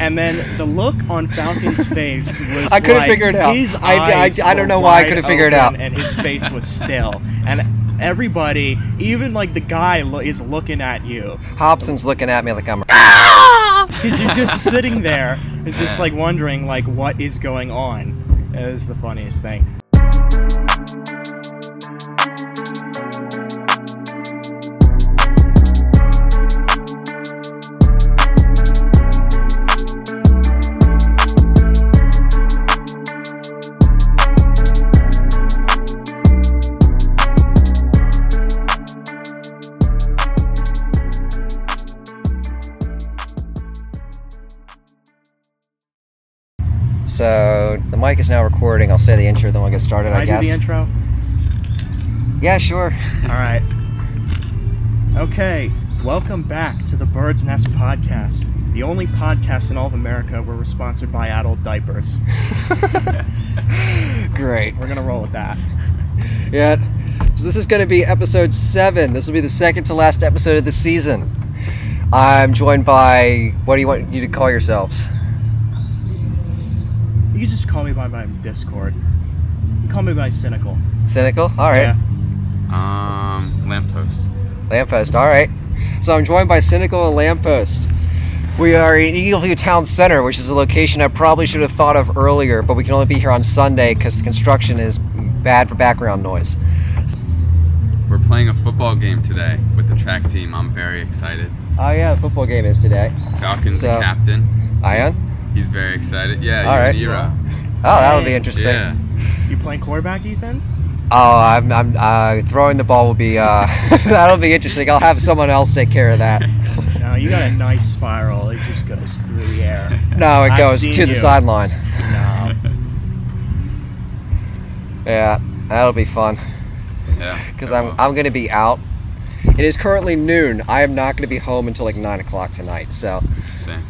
And then the look on Falcon's face was I couldn't like figure it out. His I- I- eyes I don't were know why I couldn't figure it out. And his face was still. And everybody, even like the guy, lo- is looking at you Hobson's looking at me like I'm. Ah! because you're just sitting there. and just like wondering like what is going on. It is the funniest thing. Is now recording. I'll say the intro, then we'll get started. Can I, I, guess. do the intro? Yeah, sure. All right. Okay, welcome back to the Bird's Nest podcast, the only podcast in all of America where we're sponsored by adult diapers. Great. We're gonna roll with that. Yeah. So this is going to be episode seven. This will be the second to last episode of the season. I'm joined by. What do you want you to call yourselves? You can just call me by my Discord. You call me by Cenical. Cenical. All right. Yeah. Um, lamppost. Lamppost. All right. So I'm joined by Cenical and Lamppost. We are in Eagleview Town Center, which is a location I probably should have thought of earlier, but we can only be here on Sunday because the construction is bad for background noise. We're playing a football game today with the track team. I'm very excited. Oh yeah, the football game is today. Falcon's So- the captain. Ion. He's very excited. Yeah, All you right. and Ira. Oh, that'll be interesting. Yeah. You playing quarterback, Ethan? Oh, I'm, I'm uh, throwing the ball will be uh, that'll be interesting. I'll have someone else take care of that. No, you got a nice spiral. It just goes through the air. No, it I've goes seen to the sideline. No. Yeah, that'll be fun yeah. because I'm I'm gonna be out. It is currently noon. I am not gonna be home until like nine o'clock tonight. So Same.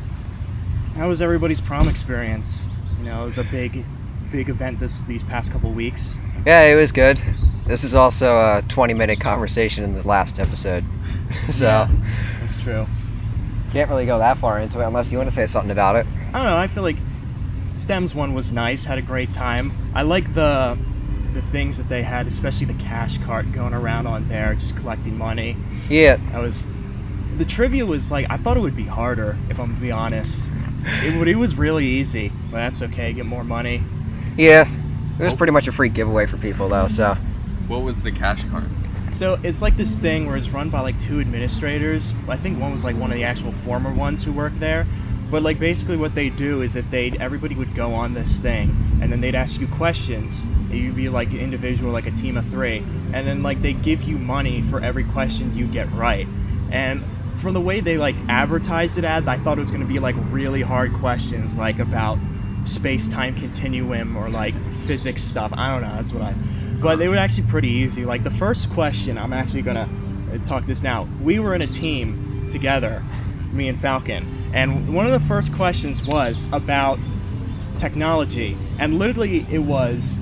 How was everybody's prom experience? You know, it was a big, big event this these past couple weeks. yeah, it was good. This is also a 20 minute conversation in the last episode. so Yeah, that's true. can't really go that far into it unless you want to say something about it. I don't know. I feel like Stems one was nice. Had a great time. I like the the things that they had, especially the cash cart going around on there, just collecting money. Yeah, I was. The trivia was like I thought it would be harder, if I'm to be honest. It. It was really easy, but that's okay. Get more money. yeah. It was oh. pretty much a free giveaway for people though. So What was the cash card? So it's like this thing where it's run by like two administrators. I think one was like one of the actual former ones who worked there. But like basically what they do is that they everybody would go on this thing and then they'd ask you questions. You'd be like an individual, like a team of three, and then like they give you money for every question you get right. And from the way they like advertised it as, I thought it was going to be like really hard questions, like about space-time continuum or like physics stuff. I don't know. That's what I. But they were actually pretty easy. Like the first question, I'm actually gonna uh, talk this now. We were in a team together, me and Falcon, and one of the first questions was about technology, and literally it was,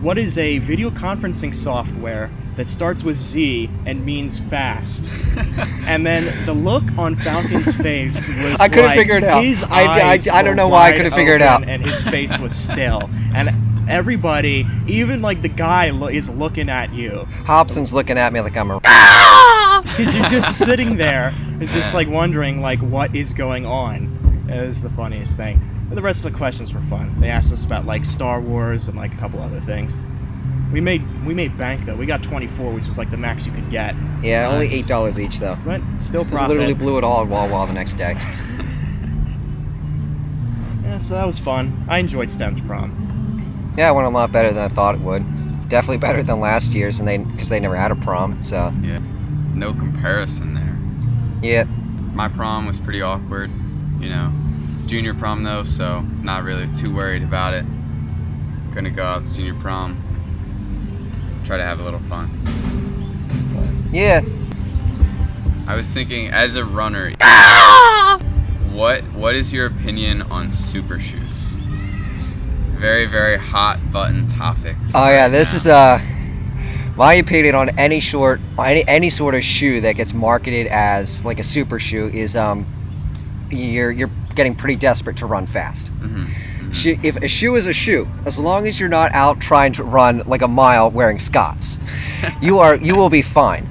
what is a video conferencing software that starts with Z and means fast? and then the look on Falcon's face was I couldn't like, figure it out. His I- I- eyes I don't know why I couldn't figure it out. and his face was still, and everybody, even like the guy, lo- is looking at you Hobson's looking at me like I'm a. because you're just sitting there. and just like wondering like what is going on. It is the funniest thing. But the rest of the questions were fun. They asked us about like Star Wars and like a couple other things. We made we made bank though. We got 24, which is like the max you could get. Yeah, only eight dollars each though. But still profit. Literally blew it all in Wawa the next day. Yeah, so that was fun. I enjoyed STEM's prom. Yeah, it went a lot better than I thought it would. Definitely better than last year's, and they because they never had a prom. So yeah, No comparison there. yeah, My prom was pretty awkward, you know. Junior prom though, so not really too worried about it. Gonna go out to senior prom. Try to have a little fun. yeah. I was thinking, as a runner, what what is your opinion on super shoes? Very very hot button topic. Oh yeah, this is uh my opinion on any short any any sort of shoe that gets marketed as like a super shoe is um you're you're getting pretty desperate to run fast. hmm Shoe, if a shoe is a shoe, as long as you're not out trying to run like a mile wearing Scots, you are you will be fine.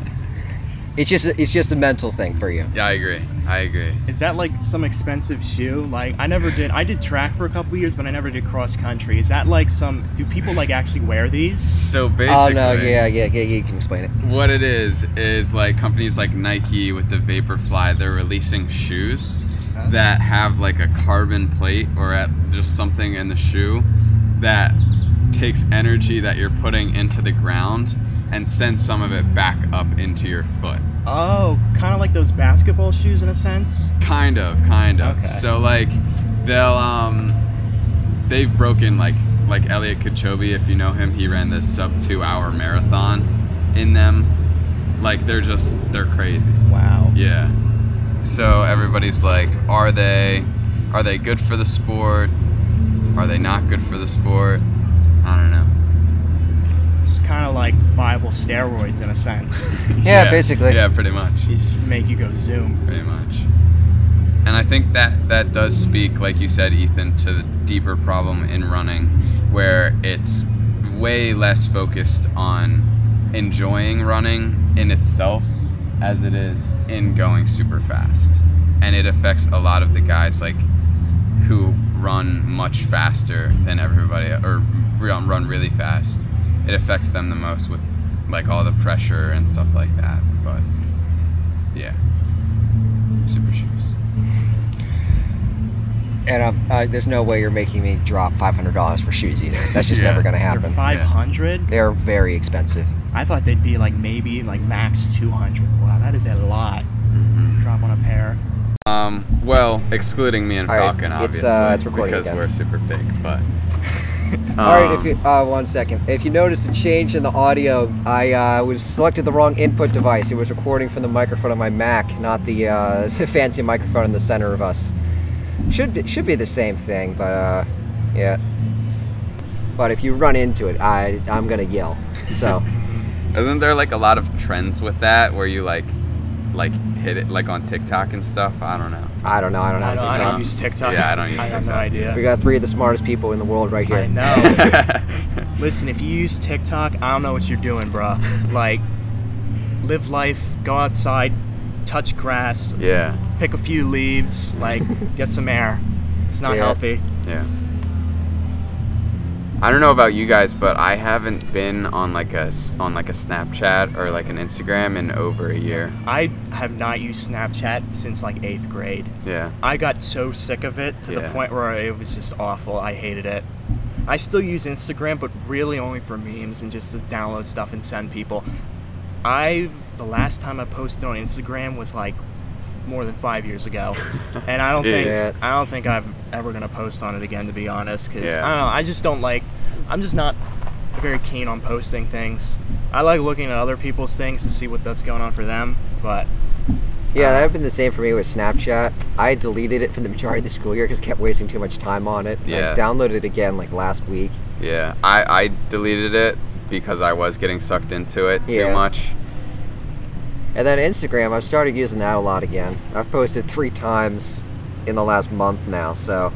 It's just it's just a mental thing for you. Yeah, I agree. I agree. Is that like some expensive shoe? Like I never did. I did track for a couple years, but I never did cross country. Is that like some? Do people like actually wear these? So oh, basically. Oh basically, no, yeah, yeah, yeah, you can explain it. what it is is like companies like Nike with the Vaporfly, they're releasing shoes that have like a carbon plate or at just something in the shoe that takes energy that you're putting into the ground and sends some of it back up into your foot. Oh, kind of like those basketball shoes in a sense. Kind of, kind of. Okay. So like they'll um they've broken like like Eliud Kipchoge, if you know him, he ran this sub two hour marathon in them. Like they're just they're crazy. Wow. Yeah. So everybody's like, are they are they good for the sport? Are they not good for the sport? I don't know. It's kind of like Bible steroids in a sense. Yeah, basically. Yeah, pretty much. They just make you go zoom. pretty much. And I think that that does speak, like you said, Ethan, to the deeper problem in running, where it's way less focused on enjoying running in itself as it is in going super fast. And it affects a lot of the guys like who run much faster than everybody or run run really fast. It affects them the most with like all the pressure and stuff like that. But yeah. Super shoes. And um, uh, there's no way you're making me drop $500 for shoes either. That's just Yeah. never gonna They're happen. five hundred. They're very expensive. I thought they'd be like maybe like max two hundred. Wow, that is a lot. Mm-hmm. Drop on a pair. Um, well, excluding me and All right, Falcon, it's, obviously, uh, it's recording because again. we're super big. But All right, if um, you uh, one second. If you noticed a change in the audio, I uh, was selected the wrong input device. It was recording from the microphone on my Mac, not the uh, fancy microphone in the center of us. Should be, should be the same thing, but uh, yeah. But if you run into it, I I'm gonna yell. So isn't there like a lot of trends with that where you like, like hit it like on TikTok and stuff? I don't know. I don't know. I don't know. I don't, I don't use TikTok. Yeah, I don't use I have no TikTok. idea. We got three of the smartest people in the world right here. I know. Listen, if you use TikTok, I don't know what you're doing, bruh. Like, live life, go outside, touch grass, yeah, pick a few leaves, like, get some air. It's not Yeah. healthy. yeah. I don't know about you guys, but I haven't been on like a on like a Snapchat or like an Instagram in over a year. I have not used Snapchat since like eighth grade. Yeah, I got so sick of it to the point where it was just awful. I hated it. I still use Instagram, but really only for memes and just to download stuff and send people. I've the last time I posted on Instagram was like more than five years ago, and I don't think Yeah. I don't think I'm ever gonna post on it again to be honest. Cause Yeah. I don't know. I just don't like. I'm just not very keen on posting things. I like looking at other people's things to see what that's going on for them, but Yeah, that would have been the same for me with Snapchat. I deleted it for the majority of the school year because I kept wasting too much time on it. Yeah. I downloaded it again like last week. yeah. I I deleted it because I was getting sucked into it too Yeah. much. And then Instagram, I've started using that a lot again. I've posted three times in the last month now, so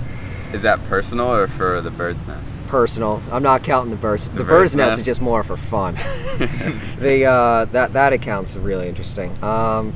Is that personal or for the bird's nest? personal. I'm not counting the birds. The, The bird's bird's nest nest? is just more for fun. the uh, that that account's really interesting. Um,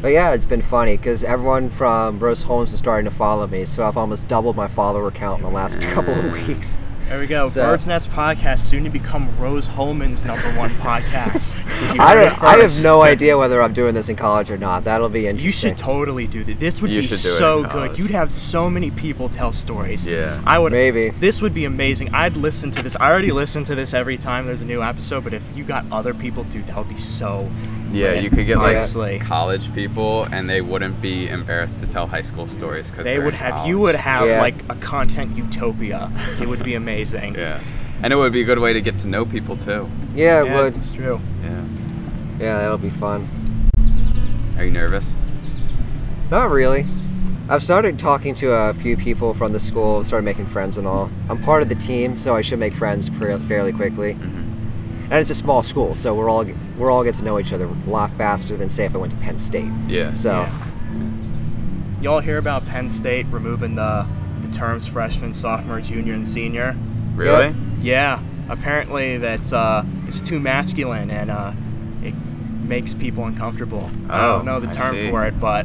but yeah, it's been funny because everyone from Rose-Hulman is starting to follow me, so I've almost doubled my follower count in the last couple of weeks. There we go. So- Bird's Nest Podcast soon to become Rose-Hulman's number one podcast. I heard it don't. I have no idea whether I'm doing this in college or not. That'll be interesting. You should totally do this. This would You be should do it so good. You'd have so many people tell stories. Yeah. I would. Maybe. This would be amazing. I'd listen to this. I already listen to this every time there's a new episode. But if you got other people, dude, that would be so. Yeah, you could get like Honestly. college people, and they wouldn't be embarrassed to tell high school stories because They would have. You would have Yeah. like a content utopia. It would be amazing. Yeah, and it would be a good way to get to know people too. Yeah, it Yeah, would. It's true. Yeah. Yeah, that'll be fun. Are you nervous? Not really. I've started talking to a few people from the school, started making friends and all. I'm part of the team, so I should make friends pre- fairly quickly. Mhm. And it's a small school, so we're all we're all get to know each other a lot faster than say if I went to Penn State. Yeah. So Yeah. y'all hear about Penn State removing the the terms freshman, sophomore, junior, and senior? Really? Yeah, apparently that's uh, it's too masculine and uh, it makes people uncomfortable. I Oh, don't know the term for it, but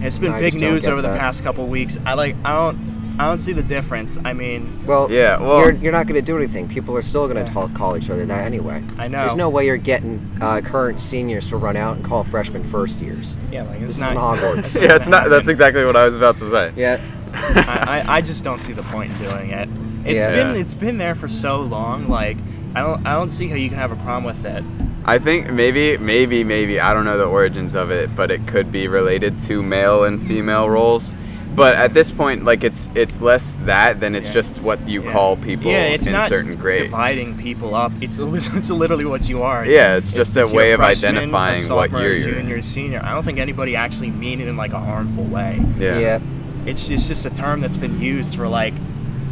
it's been I big news get over the past couple weeks. I like I don't I don't see the difference. I mean, Well, Yeah, well- you're, you're not going to do anything. People are still going to Yeah. talk call each other that anyway. I know. There's no way you're getting uh, current seniors to run out and call freshmen first years. yeah, like This it's is not Hogwarts. yeah, it's not. That's exactly what I was about to say. Yeah. I, I, I just don't see the point in doing it. It's Yeah. been it's been there for so long. Like I don't I don't see how you can have a problem with it. I think maybe, maybe, maybe I don't know the origins of it, but it could be related to male and female roles. But at this point, like it's it's less that than it's Yeah. just what you Yeah. call people yeah, it's in not certain grades. dividing people up. It's a, lit- it's literally what you are. It's, Yeah, it's just a you're way of freshman, a identifying what sophomore, year you're junior, senior. I don't think anybody actually mean it in like a harmful way. Yeah. Yeah. It's it's just a term that's been used for like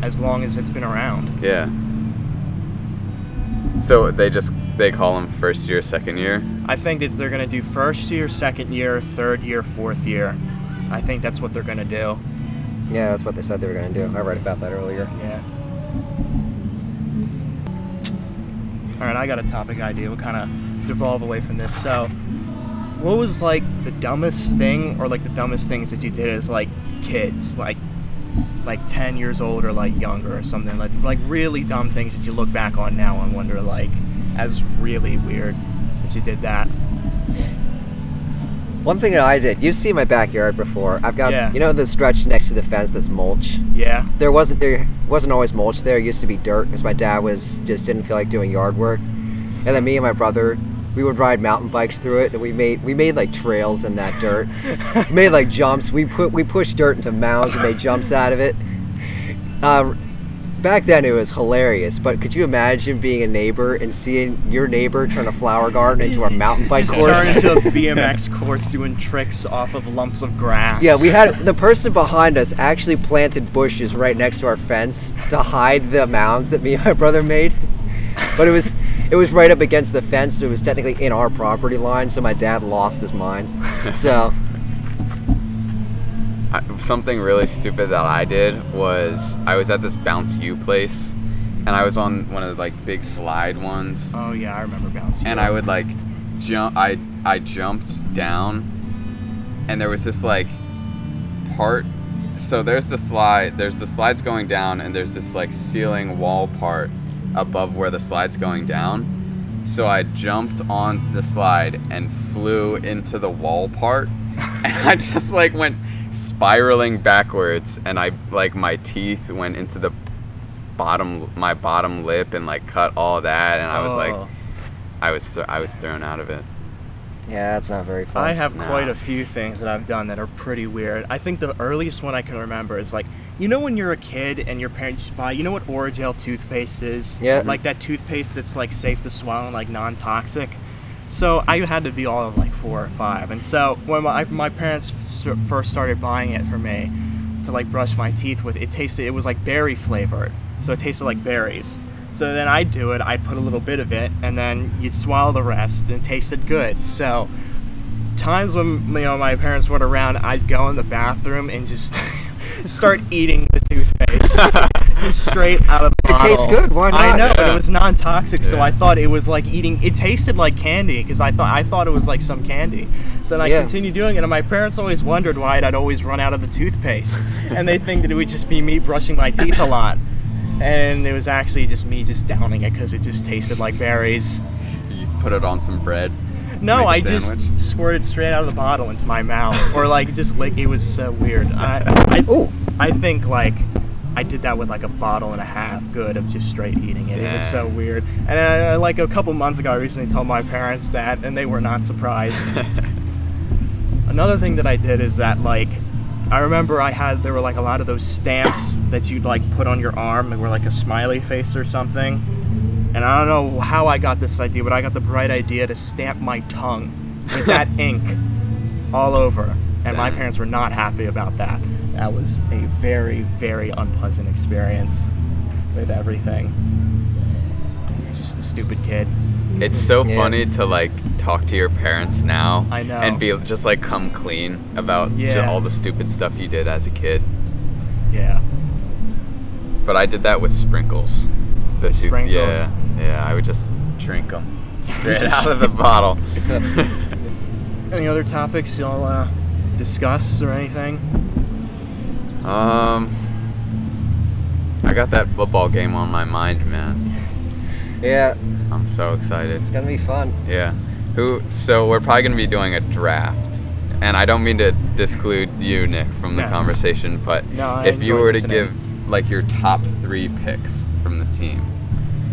as long as it's been around. Yeah. So they just they call them first year, second year. I think it's they're gonna do first year, second year, third year, fourth year. I think that's what they're gonna do. Yeah, that's what they said they were going to do. I read about that earlier. Yeah. All right, I got a topic idea. We'll kind of devolve away from this. So, what was like the dumbest thing, or like the dumbest things that you did as like kids, like like 10 years old or like younger or something, like like really dumb things that you look back on now and wonder like as really weird that you did that. One thing that I did, you've seen my backyard before. I've got, Yeah. you know, the stretch next to the fence that's mulch. Yeah. There wasn't there wasn't always mulch there. It used to be dirt because my dad was just didn't feel like doing yard work. And then me and my brother, we would ride mountain bikes through it, and we made we made like trails in that dirt. made like jumps. We put we pushed dirt into mounds and made jumps out of it. Uh, back then it was hilarious. But could you imagine being a neighbor and seeing your neighbor turn a flower garden into a mountain bike Just course? turn into a BMX course doing tricks off of lumps of grass. Yeah, we had the person behind us actually planted bushes right next to our fence to hide the mounds that me and my brother made. But it was it was right up against the fence, so it was technically in our property line, so my dad lost his mind. So something really stupid that I did was I was at this bounce you place, and I was on one of the like big slide ones, Oh yeah, I remember bouncing. and I would like jump. I I jumped down, and there was this like part. So there's the slide. There's the slides going down, and there's this like ceiling wall part above where the slide's going down. So I jumped on the slide and flew into the wall part, and I just like went spiraling backwards, and I like my teeth went into the bottom my bottom lip and like cut all that, and I was like Oh. I was th- I was thrown out of it. yeah, that's not very fun. I have Nah. quite a few things that I've done that are pretty weird. I think the earliest one I can remember is like, you know, when you're a kid and your parents buy, you know what Orajel toothpaste is? Yeah. Like that toothpaste that's like safe to swallow and like non-toxic. So I had to be all of like four or five, and so when my my parents first started buying it for me to like brush my teeth with, it tasted it was like berry flavored, so it tasted like berries. So then I'd do it, I'd put a little bit of it, and then you'd swallow the rest, and it tasted good. So times when you know my parents weren't around, I'd go in the bathroom and just start eating the toothpaste straight out of the bottle. It tastes good, why not? I not? know, but Yeah. it was non-toxic, so Yeah. I thought it was like eating. It tasted like candy because I thought I thought it was like some candy. So then I Yeah. continued doing it, and my parents always wondered why I'd always run out of the toothpaste, and they think that it would just be me brushing my teeth a lot. And it was actually just me just downing it because it just tasted like berries. You put it on some bread. No, I a I just squirted straight out of the bottle into my mouth, or like just like it was so weird. I, I, Ooh. I think like I did that with like a bottle and a half good of just straight eating it. It was so weird. And I, like a couple months ago, I recently told my parents that, and they were not surprised. Another thing that I did is that like I remember I had there were like a lot of those stamps that you'd like put on your arm. They were like a smiley face or something. And I don't know how I got this idea, but I got the bright idea to stamp my tongue with that ink all over. And my parents were not happy about that. That was a very, very unpleasant experience with everything. Just a stupid kid. It's so Yeah. funny to like talk to your parents now I know. and be just like come clean about ju- Yeah. all the stupid stuff you did as a kid. Yeah. But I did that with sprinkles. The tooth- Sprinkles? Yeah, yeah. I would just drink them straight out of the bottle. Any other topics you'll uh, discuss or anything? Um, I got that football game on my mind, man. Yeah, I'm so excited. it's gonna be fun. Yeah. Who? So we're probably gonna be doing a draft, and I don't mean to disclude you, Nick, from the No. conversation, but No, if you were to listening. give like your top three picks from the team,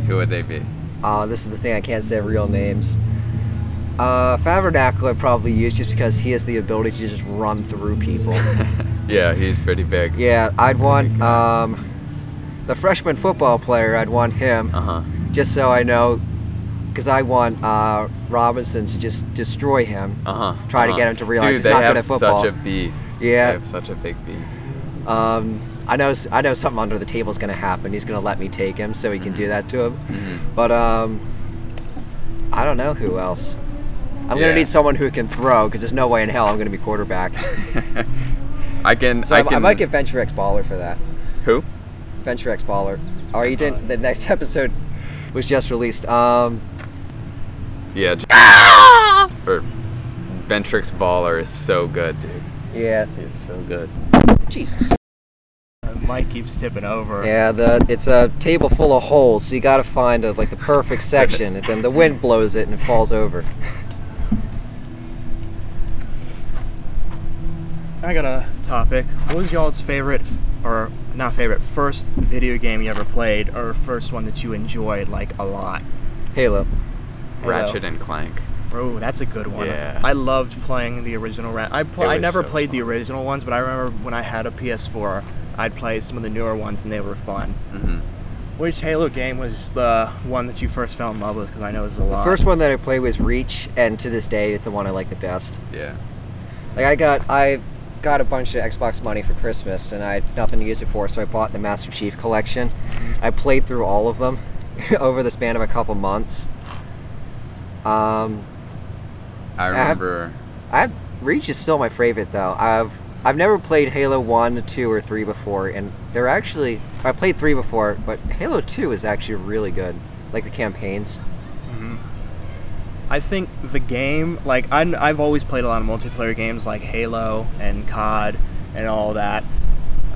who would they be? Uh, this is the thing, I can't say real names. Uh, Fabernacle I'd probably use just because he has the ability to just run through people. yeah, he's pretty big. yeah, I'd want um, the freshman football player, I'd want him, Uh huh. just so I know, because I want uh, Robinson to just destroy him. Uh huh. Try to get him to realize Dude, he's they not good at football. Dude, they have such a beef. They Yeah, have such a big beef. um, I know I know something under the table is gonna happen. He's gonna let me take him, so he can do that to him. hmm But um, I don't know who else. I'm Yeah. gonna need someone who can throw because there's no way in hell I'm gonna be quarterback. I can. So I I, can. I might get Venture X Baller for that. who? Venture X Baller. Oh, you didn't. The next episode was just released. Um, Yeah. j- or Ventrix Baller is so good, dude. yeah, He's so good. Jesus. Mike keeps tipping over. Yeah, the it's a table full of holes, so you gotta find a, like the perfect section, and then the wind blows it and it falls over. I got a topic. What was y'all's favorite, or not favorite, first video game you ever played, or first one that you enjoyed like a lot? Halo. Halo. Ratchet and Clank. Oh, that's a good one. Yeah. I loved playing the original Rat. I pl- I never so played the original ones, but I remember when I had a PS4, I'd play some of the newer ones, and they were fun. hmm Which Halo game was the one that you first fell in love with? Because I know it was a lot. The first one that I played was Reach, and to this day, it's the one I like the best. Yeah. Like I got I got a bunch of Xbox money for Christmas and I had nothing to use it for, so I bought the Master Chief collection. I played through all of them over the span of a couple months. Um, I have- remember. I Reach is still my favorite though. I've I've never played Halo 1, 2, or 3 before, and they're actually I played 3 before, but Halo 2 is actually really good. Like the campaigns. I think the game, like I, I've always played a lot of multiplayer games like Halo and COD and all that,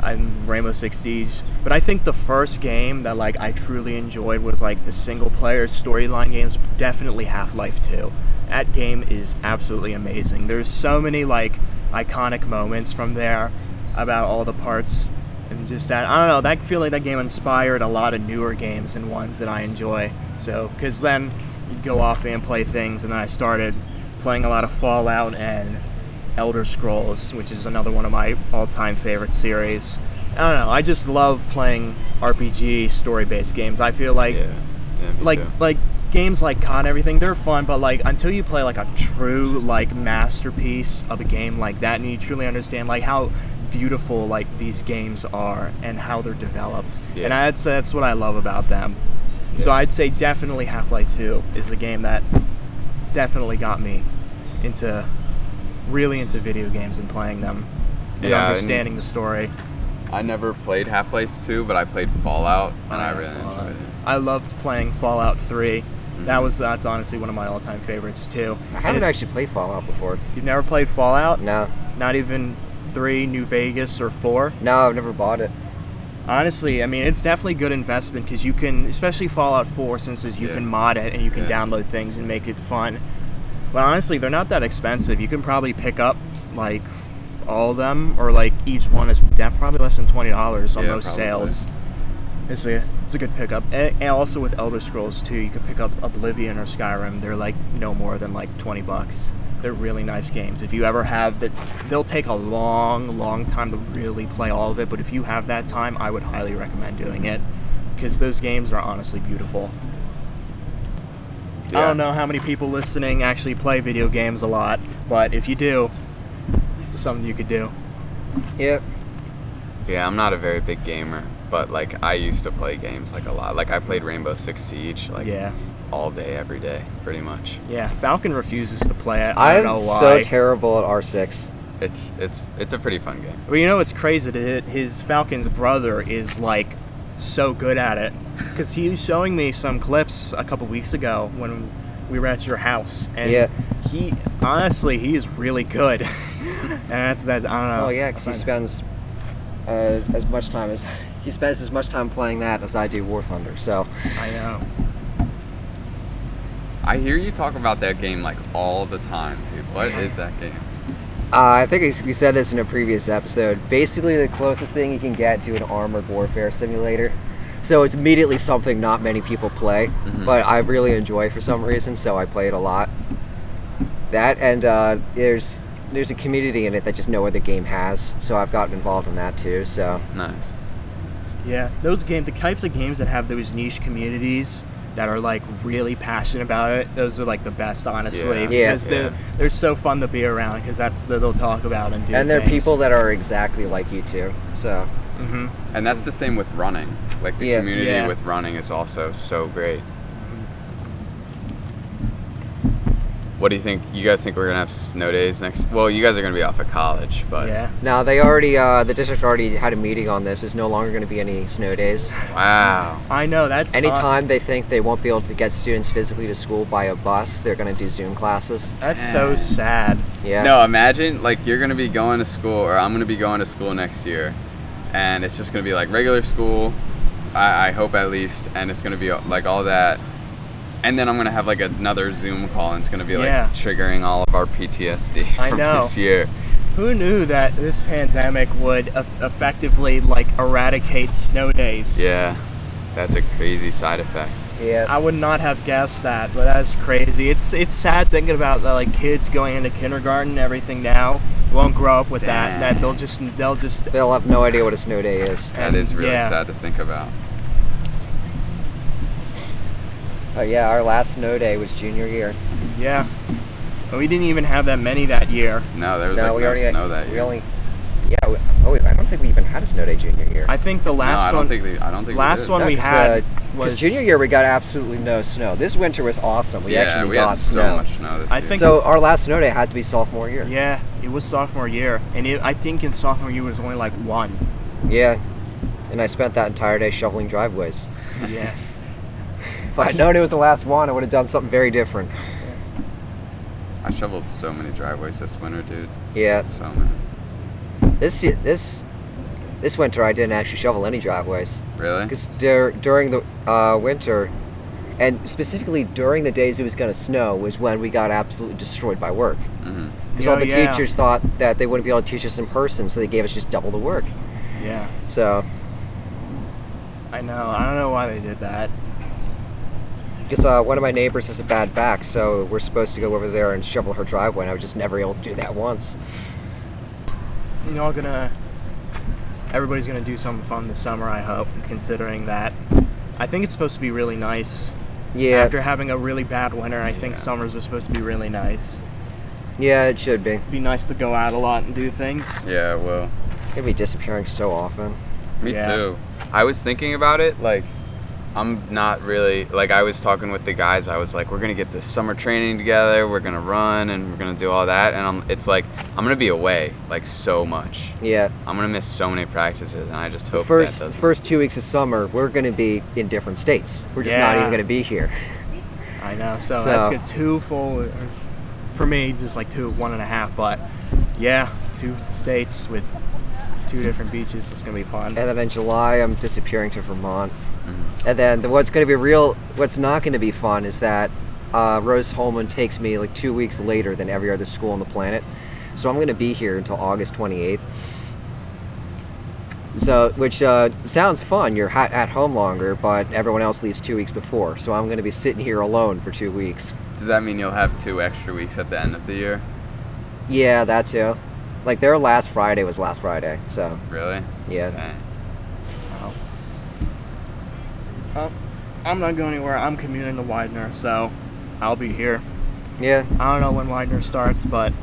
and Rainbow Six Siege. But I think the first game that like I truly enjoyed was like the single player storyline games. Definitely Half Life Two. That game is absolutely amazing. There's so many like iconic moments from there about all the parts and just that I don't know that feel like that game inspired a lot of newer games and ones that I enjoy. So because then go off and play things, and then I started playing a lot of Fallout and Elder Scrolls, which is another one of my all-time favorite series. I don't know. I just love playing RPG story-based games. I feel like yeah. Yeah. Like too. like games like COD everything, they're fun, but like until you play like a true like masterpiece of a game like that, and you truly understand like how beautiful like these games are and how they're developed, Yeah. and that's that's what I love about them. So I'd say definitely Half Life Two is the game that definitely got me into really into video games and playing them and Yeah, and- understanding the story. I never played Half Life 2, but I played Fallout, and I really Fallout. enjoyed it. I loved playing Fallout 3. That Mhm. was that's honestly one of my all-time favorites too. I And haven't actually played Fallout before. You've never played Fallout? No, Not even 3, New Vegas or 4? no, I've never bought it. Honestly, I mean, it's definitely good investment because you can, especially Fallout 4, since you Yeah. can mod it and you can Yeah. download things and make it fun. But honestly, they're not that expensive. You can probably pick up like all of them, or like each one is probably less than twenty dollars on Yeah, most probably. sales. It's a it's a good pickup. And, and also with Elder Scrolls too, you can pick up Oblivion or Skyrim. They're like no more than like twenty bucks. They're really nice games. If you ever have that, they'll take a long, long time to really play all of it. But if you have that time, I would highly recommend doing it because those games are honestly beautiful. I don't know how many people listening actually play video games a lot, but if you do, it's something you could do. Yep. Yeah, I'm not a very big gamer, but like I used to play games like a lot. Like I played Rainbow Six Siege. Like yeah. All day, every day, pretty much. Yeah, Falcon refuses to play it. I don't I'm know why. so terrible at R6. It's it's it's a pretty fun game. Well, you know what's crazy? That his Falcon's brother is like so good at it because he was showing me some clips a couple weeks ago when we were at your house, and Yeah. he honestly he is really good. and that's that. I don't know. Oh yeah, because he spends uh, as much time as he spends as much time playing that as I do War Thunder. So I know. I hear you talk about that game like all the time, dude. What is that game? uh, I think we said this in a previous episode. Basically, the closest thing you can get to an armored warfare simulator. So it's immediately something not many people play, Mhm. but I really enjoy for some reason. So I play it a lot. That and uh, there's there's a community in it that just no other game has. So I've gotten involved in that too. So Nice. Yeah, those games, the types of games that have those niche communities that are like really passionate about it, those are like the best, honestly. Yeah. Yeah. Because they're, they're so fun to be around because that's that they'll talk about and do. and they're things. people that are exactly like you too. So hmm And that's the same with running. Like the Yeah. community Yeah. with running is also so great. What do you think? You guys think we're gonna have snow days next? Well, you guys are gonna be off of college, but Yeah. now they already uh, the district already had a meeting on this. There's no longer going to be any snow days. wow. I know that's uh, Anytime they think they won't be able to get students physically to school by a bus, they're going to do Zoom classes. that's so sad. Yeah. No, imagine like you're gonna be going to school, or I'm gonna be going to school next year, and it's just gonna be like regular school. I, I hope at least, and it's gonna be like all that, and then I'm gonna have like another Zoom call, and it's gonna be like Yeah. triggering all of our PTSD I from know. this year. Who knew that this pandemic would eff- effectively like eradicate snow days? Yeah, that's a crazy side effect. Yeah. I would not have guessed that, but that's crazy. It's it's sad thinking about the, like kids going into kindergarten and everything now won't grow up with that. Dang. That they'll just they'll just They'll have no idea what a snow day is. That is really yeah. sad to think about. Oh yeah, our last snow day was junior year. yeah. But we didn't even have that many that year. No, there was no, like we no already snow that we year. only yeah. We, oh, wait, I don't think we even had a snow day junior year. I think the no, last I don't one think they, I don't think the last we did. one No, we 'cause had the- was junior year we got absolutely no snow. This winter was awesome. We yeah, actually we got had snow. so much snow this I year. think- So our last snow day had to be sophomore year. Yeah, it was sophomore year, and it, I think in sophomore year it was only like one. Yeah. And I spent that entire day shoveling driveways. Yeah. If I'd known it was the last one, I would have done something very different. I shoveled so many driveways this winter, dude. Yeah. So many. This this this winter I didn't actually shovel any driveways Really? because dur- during the uh, winter, and specifically during the days it was going to snow, was when we got absolutely destroyed by work. hmm Because Oh, all the yeah. teachers thought that they wouldn't be able to teach us in person, so they gave us just double the work. Yeah. So, I know. I don't know why they did that. Because uh, one of my neighbors has a bad back, so we're supposed to go over there and shovel her driveway, and I was just never able to do that once. You're all gonna. Everybody's gonna do something fun this summer. I hope, considering that. I think it's supposed to be really nice. Yeah, After having a really bad winter, I think summers are supposed to be really nice. yeah, it should be. Be nice to go out a lot and do things. Yeah, well, It'd be disappearing so often. me Yeah. too. I was thinking about it, like, I'm not really, like, I was talking with the guys, I was like, we're gonna get this summer training together, we're gonna run, and we're gonna do all that, and I'm, it's like, I'm gonna be away, like, so much. Yeah, I'm gonna miss so many practices, and I just the hope first that first two weeks of summer, we're going to be in different states. We're just not even going to be here. I know. So, So- that's good. Two full. For me, just like two, one and a half. But yeah, two states with two different beaches. It's gonna be fun. And then in July, I'm disappearing to Vermont. Mhm. And then the, what's going to be real, what's not going to be fun is that uh, Rose-Hulman takes me like two weeks later than every other school on the planet. So I'm going to be here until August 28th. So, which uh, sounds fun. You're ha- at home longer, but everyone else leaves two weeks before. So I'm going to be sitting here alone for two weeks. Does that mean you'll have two extra weeks at the end of the year? Yeah, that too. Like their last Friday was last Friday. So Really? yeah. Dang. Wow. Uh, I'm not going anywhere. I'm commuting to Widener, so I'll be here. Yeah. I don't know when Widener starts, but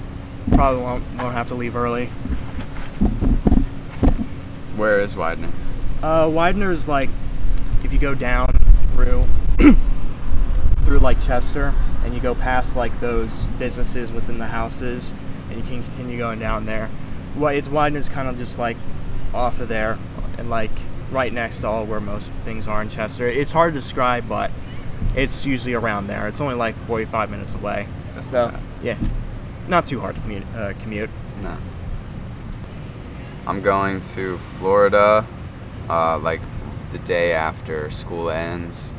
probably won't won't have to leave early. Where is Widener? Uh, Widener is like if you go down through through like Chester, and you go past like those businesses within the houses, and you can continue going down there. Well, it's Widener's kind of just like off of there, and like right next to all where most things are in Chester. It's hard to describe, but it's usually around there. It's only like 45 minutes away. That's so bad. yeah, not too hard to commute. Uh, commute. No. I'm going to Florida, uh, like the day after school ends,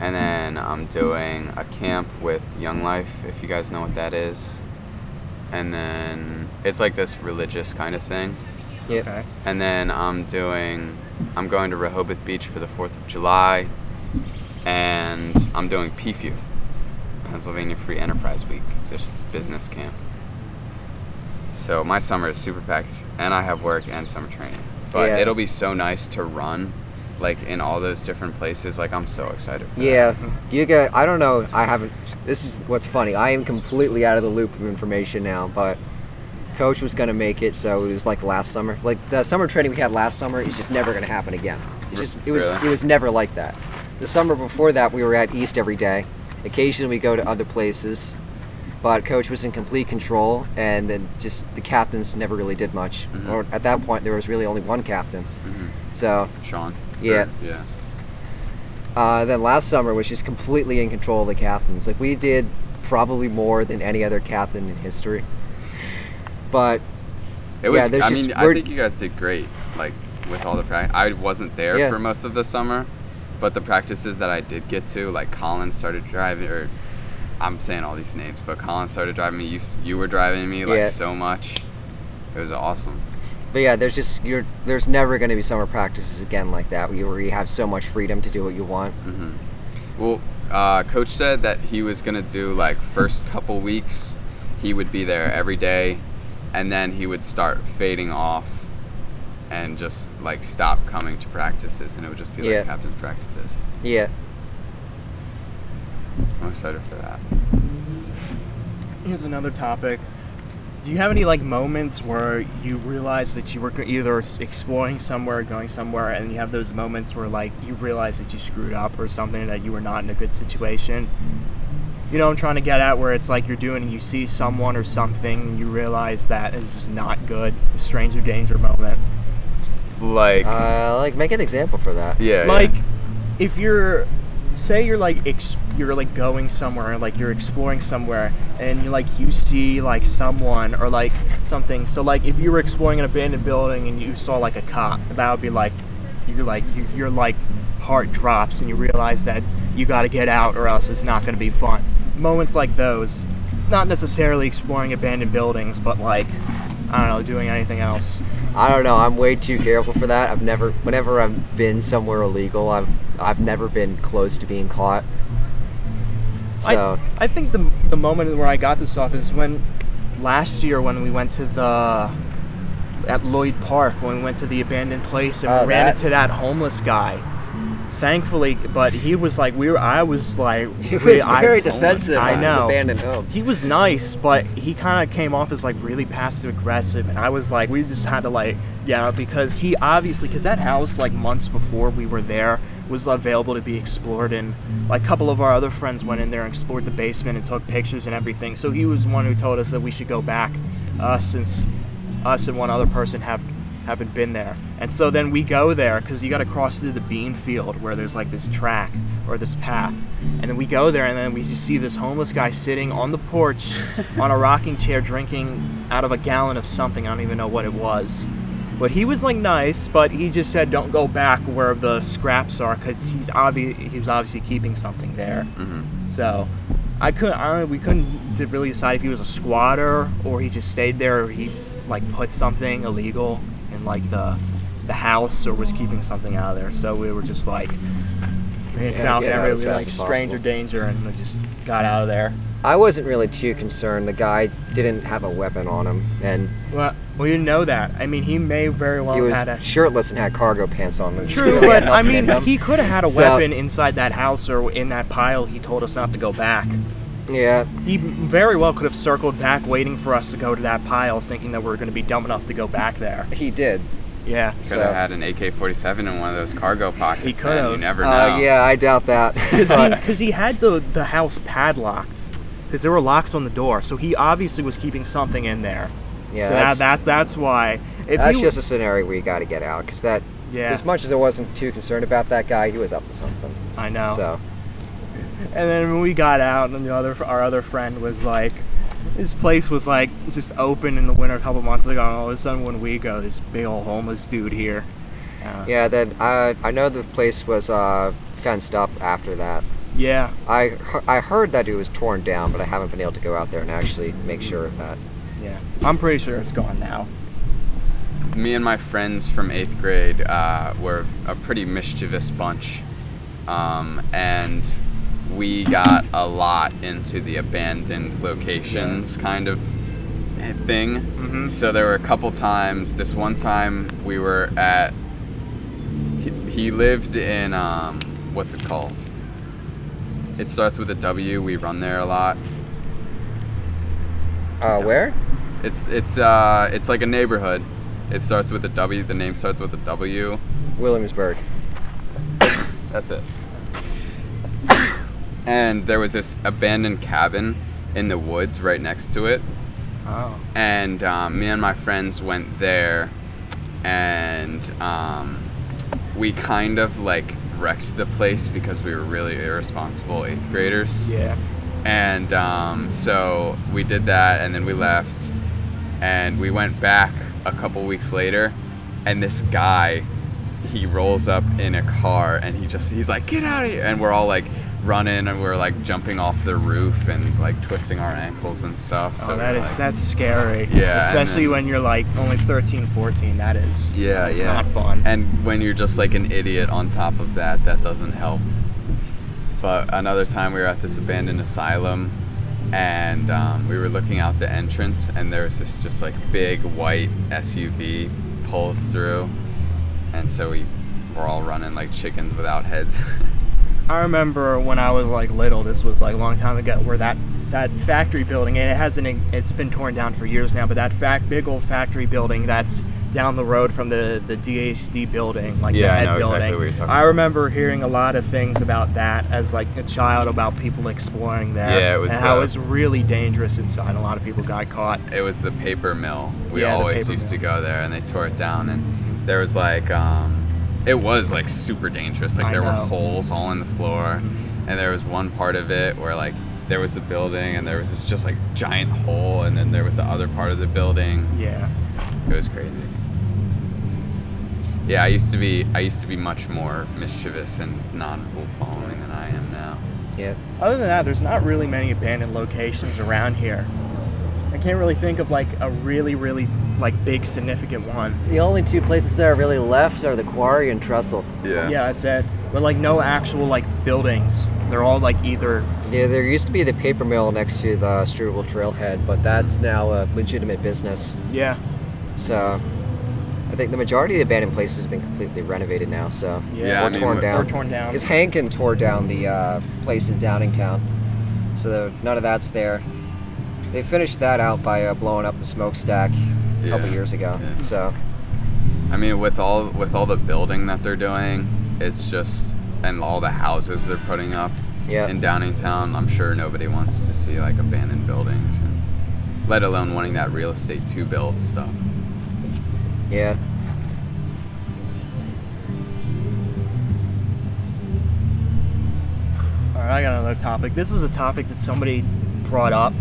and then I'm doing a camp with Young Life, if you guys know what that is. And then it's like this religious kind of thing. Yeah. Okay. And then I'm doing, I'm going to Rehoboth Beach for the 4th of July, and I'm doing PFU, Pennsylvania Free Enterprise Week, this business camp. So my summer is super packed, and I have work and summer training. But Yeah. it'll be so nice to run, like in all those different places. Like I'm so excited. For that. Yeah, you get. I don't know. I haven't. This is what's funny. I am completely out of the loop of information now, but coach was gonna make it, so it was like last summer. Like the summer training we had last summer is just never gonna happen again. It's just it was really? it was never like that. The summer before that, we were at East every day. Occasionally, we go to other places, but coach was in complete control, and then just the captains never really did much. Mhm. Or at that point, there was really only one captain. Mhm. So Sean. Yeah. Or- yeah. Uh, then last summer was just completely in control of the captains. Like we did probably more than any other captain in history. But It was. there's I just- mean, I think you guys did great. Like with all the practice, I wasn't there Yeah. for most of the summer, but the practices that I did get to, like Colin started driving, or I'm saying all these names, but Colin started driving me. You you were driving me like Yeah. so much. It was awesome. But yeah, there's just you're there's never going to be summer practices again like that where you, where you have so much freedom to do what you want. hmm Well, uh, coach said that he was gonna do like first couple weeks, he would be there every day, and then he would start fading off, and just like stop coming to practices, and it would just be like Yeah. captain practices. Yeah. I'm excited for that. Here's another topic. Do you have any like moments where you realize that you were either exploring somewhere, or going somewhere, and you have those moments where like you realize that you screwed up or something that you were not in a good situation? You know, what I'm trying to get at where it's like you're doing, and you see someone or something, and you realize that is not good. A stranger danger moment. Like, Uh, like make an example for that. yeah, yeah. like if you're say you're like you're like going somewhere like you're exploring somewhere and you like you see like someone or like something. So like if you were exploring an abandoned building and you saw like a cop that would be like you're like you, your like heart drops and you realize that you got to get out or else it's not going to be fun. Moments like those not necessarily exploring abandoned buildings but like i don't know doing anything else I don't know. I'm way too careful for that. I've never, whenever I've been somewhere illegal, I've I've never been close to being caught. So I, I think the, the moment where I got this off is when last year when we went to the at Lloyd Park when we went to the abandoned place and Oh, we ran that- into that homeless guy. Thankfully, but he was like we were. I was like he really- was I- very defensive. I on his know. abandoned home. He was nice, but he kind of came off as like really passive aggressive, and I was like, we just had to like, yeah, because he obviously, because that house like months before we were there was available to be explored, and like a couple of our other friends went in there and explored the basement and took pictures and everything. So he was one who told us that we should go back, uh, since us and one other person have haven't been there. And so then we go there because you got to cross through the bean field where there's like this track or this path. And then we go there and then we just see this homeless guy sitting on the porch on a rocking chair drinking out of a gallon of something. I don't even know what it was. But he was like nice, but he just said don't go back where the scraps are because he's obvi- he was obviously keeping something there. hmm So I couldn't. I don't, we couldn't really decide if he was a squatter or he just stayed there or he like put something illegal in like the the house or was keeping something out of there. So we were just like we Yeah, found get out every as we were fast like stranger danger and we just got out of there. I wasn't really too concerned. The guy didn't have a weapon on him, and Well, we didn't know that. I mean, he may very well he was have had a. shirtless and had cargo pants on. True, but I mean, he could have had a So- weapon inside that house or in that pile. He told us not to go back. Yeah, He very well could have circled back, waiting for us to go to that pile, thinking that we were going to be dumb enough to go back there. he did. Yeah. Could So- have had an AK-47 in one of those cargo pockets. He man. could've. You never know. Uh, yeah, I doubt that. Because But- he, 'cause he had the, the house padlocked. Because there were locks on the door. So he obviously was keeping something in there. yeah, so that's, that, that's that's why. If that's you, just a scenario where you got to get out because that. Yeah. As much as I wasn't too concerned about that guy, he was up to something. I know. So And then when we got out, and the other our other friend was like, this place was like just open in the winter a couple months ago. And all of a sudden, when we go, this big old homeless dude here. Uh, yeah, then I I know the place was uh, fenced up after that. Yeah. I I heard that it was torn down, but I haven't been able to go out there and actually make sure of that. Yeah. I'm pretty sure it's gone now. me and my friends from eighth grade uh, were a pretty mischievous bunch, um, and we got a lot into the abandoned locations kind of thing. Mhm. So there were a couple times. This one time we were at. He, he lived in um, what's it called? It starts with a W. We run there a lot. Uh, where? It's it's uh it's like a neighborhood. It starts with a W. The name starts with a W. Williamsburg. That's it. And there was this abandoned cabin in the woods right next to it. Oh. And um, me and my friends went there, and um, we kind of like wrecked the place because we were really irresponsible eighth graders. Yeah. And um, so we did that, and then we left, and we went back a couple weeks later, and this guy, he rolls up in a car, and he just he's like, "Get out of here!" And we're all like running, and we're like jumping off the roof and like twisting our ankles and stuff. Oh, So that we're like- that's scary. Yeah, Especially then- when you're like only 13, 14. That is. Yeah, it's yeah. not fun. And when you're just like an idiot on top of that, that doesn't help. But another time we were at this abandoned asylum and um, we were looking out the entrance and there was this just like big white SUV pulls through. And so we were all running like chickens without heads. I remember when I was like little. This was like a long time ago. Where that that factory building, and it hasn't. It's been torn down for years now. But that fact, big old factory building that's down the road from the the DHD building, like Yeah, the I head exactly building. talking I about. remember hearing a lot of things about that as like a child about people exploring that. Yeah, it was and how the- it's really dangerous inside. A lot of people got caught. it was the paper mill. We Yeah, always used to go there, and they tore it down. And there was like, um, it was like super dangerous. Like I there know. were holes all in the floor, mm-hmm. and there was one part of it where like there was a building, and there was this just like giant hole, and then there was the other part of the building. Yeah. It was crazy. Yeah, I used to be I used to be much more mischievous and non-rule following than I am now. Yeah. Other than that, there's not really many abandoned locations around here. I can't really think of like a really, really like big significant one. The only two places that are really left are the quarry and Trestle. Yeah. Yeah, that's it. But like no actual like buildings. They're all like either Yeah, there used to be the paper mill next to the Struble Trailhead, but that's now a legitimate business. yeah, So I think the majority of the abandoned places have been completely renovated now. So Yeah, Yeah, or I mean, torn what- down. or torn down. Because Hankin tore down the uh, place in Downingtown, so none of that's there. They finished that out by uh, blowing up the smokestack a couple Yeah, years ago. yeah. So I mean, with all with all the building that they're doing, it's just and all the houses they're putting up yeah, in Downingtown. I'm sure nobody wants to see like abandoned buildings, and let alone wanting that real estate to build stuff. yeah. All right, I got another topic. This is a topic that somebody brought up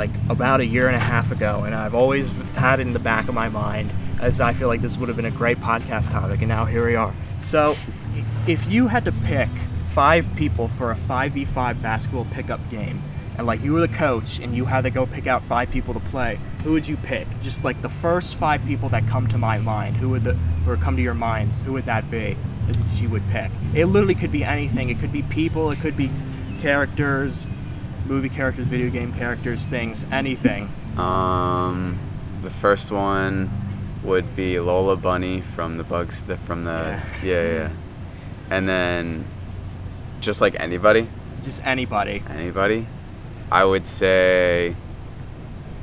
like about a year and a half ago, and I've always had it in the back of my mind as I feel like this would have been a great podcast topic, and now here we are. So, if you had to pick five people for a 5v5 basketball pickup game, and like you were the coach and you had to go pick out five people to play, who would you pick? Just like the first five people that come to my mind, who would the or come to your minds, who would that be that you would pick? It literally could be anything. It could be people, it could be characters, movie characters, video game characters, things, anything. Um, the first one would be Lola Bunny from the Bugs, the, from the yeah. yeah yeah, and then just like anybody, Just anybody. anybody, I would say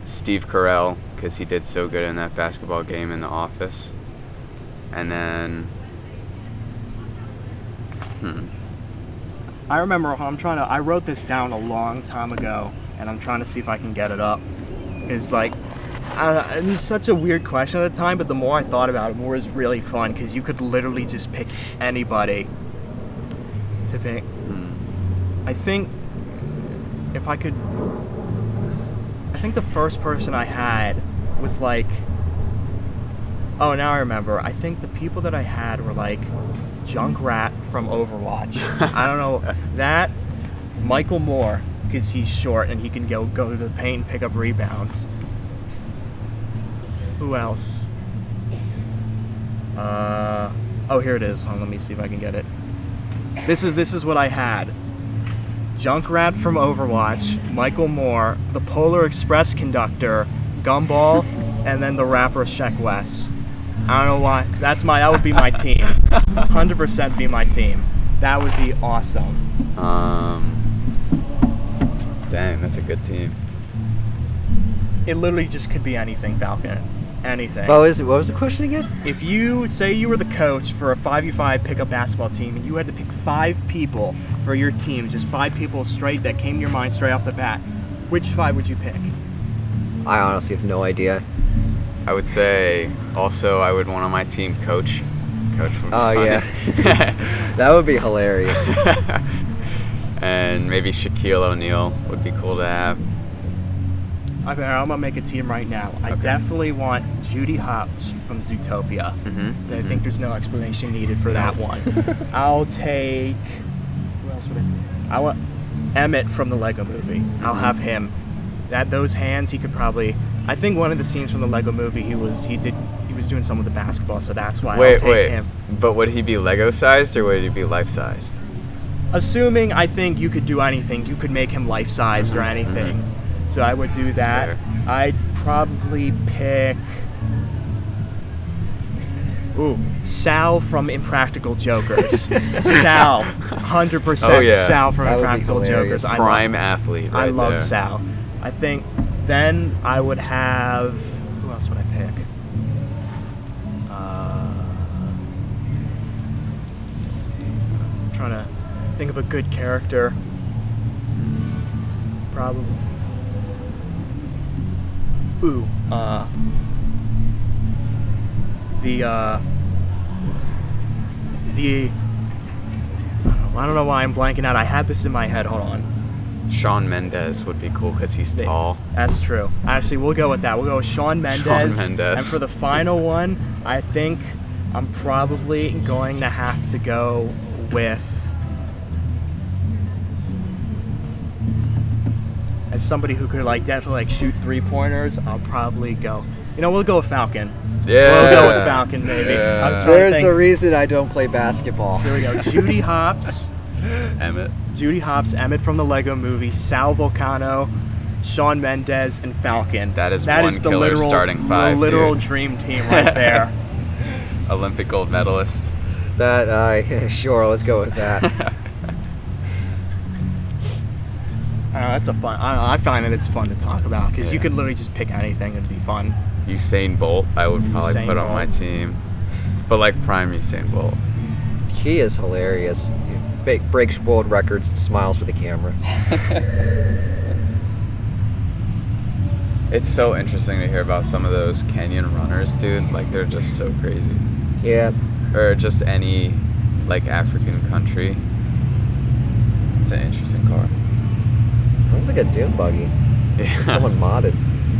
Steve Carell because he did so good in that basketball game in The Office. and then. Hmm. I remember I'm trying to. I wrote this down a long time ago, and I'm trying to see if I can get it up. It's like, uh, it was such a weird question at the time, but the more I thought about it, more it was really fun because you could literally just pick anybody to pick. Hmm. I think if I could, I think the first person I had was like, oh, now I remember. I think the people that I had were like Junkrat from Overwatch. I don't know that Michael Moore because he's short and he can go go to the paint and pick up rebounds. Who else? Uh, oh, here it is. Hold on, let me see if I can get it. This is this is what I had. Junkrat from Overwatch, Michael Moore, the Polar Express conductor, Gumball, and then the rapper Sheck Wes. I don't know why. That's my. That would be my team. Hundred percent be my team. That would be awesome. Um. Dang, that's a good team. It literally just could be anything, Falcon. Anything. What was, what was the question again? if you say you were the coach for a 5v5 pickup basketball team and you had to pick five people for your team, just five people straight that came to your mind straight off the bat, which five would you pick? I honestly have no idea. I would say also I would want on my team coach. Coach would be Oh, fun. yeah. That would be hilarious. and maybe Shaquille O'Neal would be cool to have. I better, I'm gonna make a team right now. I Okay. definitely want Judy Hopps from Zootopia. Mm-hmm. I think there's no explanation needed for that one. I'll take. Who else would I? I want Emmett from the Lego Movie. I'll Mhm. have him. That those hands, he could probably. I think one of the scenes from the Lego Movie, he was he did he was doing some with the basketball, so that's why I'll Wait, take wait. him. But would he be Lego sized or would he be life sized? Assuming I think you could do anything, you could make him life sized or Mhm, anything. So I would do that. Fair. I'd probably pick. Ooh, Sal from Impractical Jokers. Sal, hundred percent. Oh, yeah. Sal from That would be Impractical hilarious. Jokers. I Prime love, athlete. I love there. Sal. I think then I would have. Who else would I pick? Uh, trying to think of a good character. Probably. Ooh, uh, the uh, the. I don't know- I don't know why I'm blanking out. I had this in my head. Hold on. Shawn Mendes would be cool because he's tall. That's true. Actually, we'll go with that. We'll go with Sean Mendez. Mendes. And for the final one, I think I'm probably going to have to go with. As somebody who could like definitely like shoot three pointers, I'll probably go. You know, we'll go with Falcon. Yeah. We'll go with Falcon, maybe. Yeah. I was trying There's think. a reason I don't play basketball. Here we go. Judy Hopps. Emmett. Judy Hopps, Emmett from the Lego Movie, Sal Vulcano, Shawn Mendes, and Falcon. That is that one is the killer literal, starting the five, literal dude. dream team right there. Olympic gold medalist. That, uh, sure, let's go with that. I know, that's a fun. I, know, I find that it's fun to talk about because you Yeah. could literally just pick anything; it'd be fun. Usain Bolt, I would probably Usain put on my team. But like prime Usain Bolt. he is hilarious. He ba- breaks world records and smiles for the camera. It's so interesting to hear about some of those Kenyan runners, dude. Like they're just so crazy. Yeah, Or just any like African country. It's an interesting car. looks like a dune buggy. Yeah. Someone modded.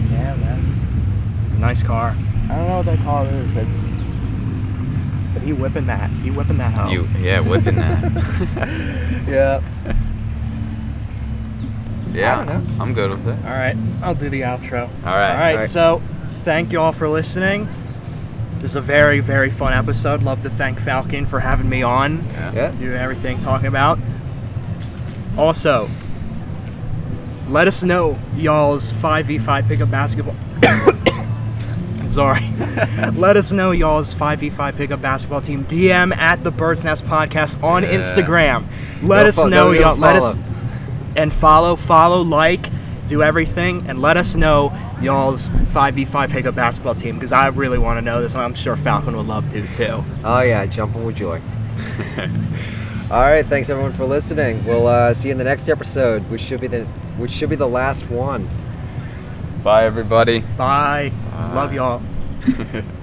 Yeah, that's it's a nice car. I don't know what that car is. It's but he whipping that. He whipping that home. You yeah, whipping that. Yeah. yeah, I'm good with it. All right, I'll do the outro. All right. All right, All right. so thank you all for listening. This is a very, very fun episode. Love to thank Falcon for having me on, Yeah. Yeah. doing everything talking about. Also, let us know y'all's 5v5 pickup basketball. Sorry. let us know y'all's 5v5 pickup basketball team. DM at the Bird's Nest Podcast on Yeah. Instagram. Let Go us fo- know y'all. Let us and follow, follow, like, do everything, and let us know y'all's 5v5 pickup basketball team because I really want to know this. and I'm sure Falcon would love to too. Oh yeah, jumping with joy. All right, thanks everyone for listening. We'll uh, see you in the next episode, which should be the which should be the last one. Bye, everybody. Bye. Bye. Love y'all.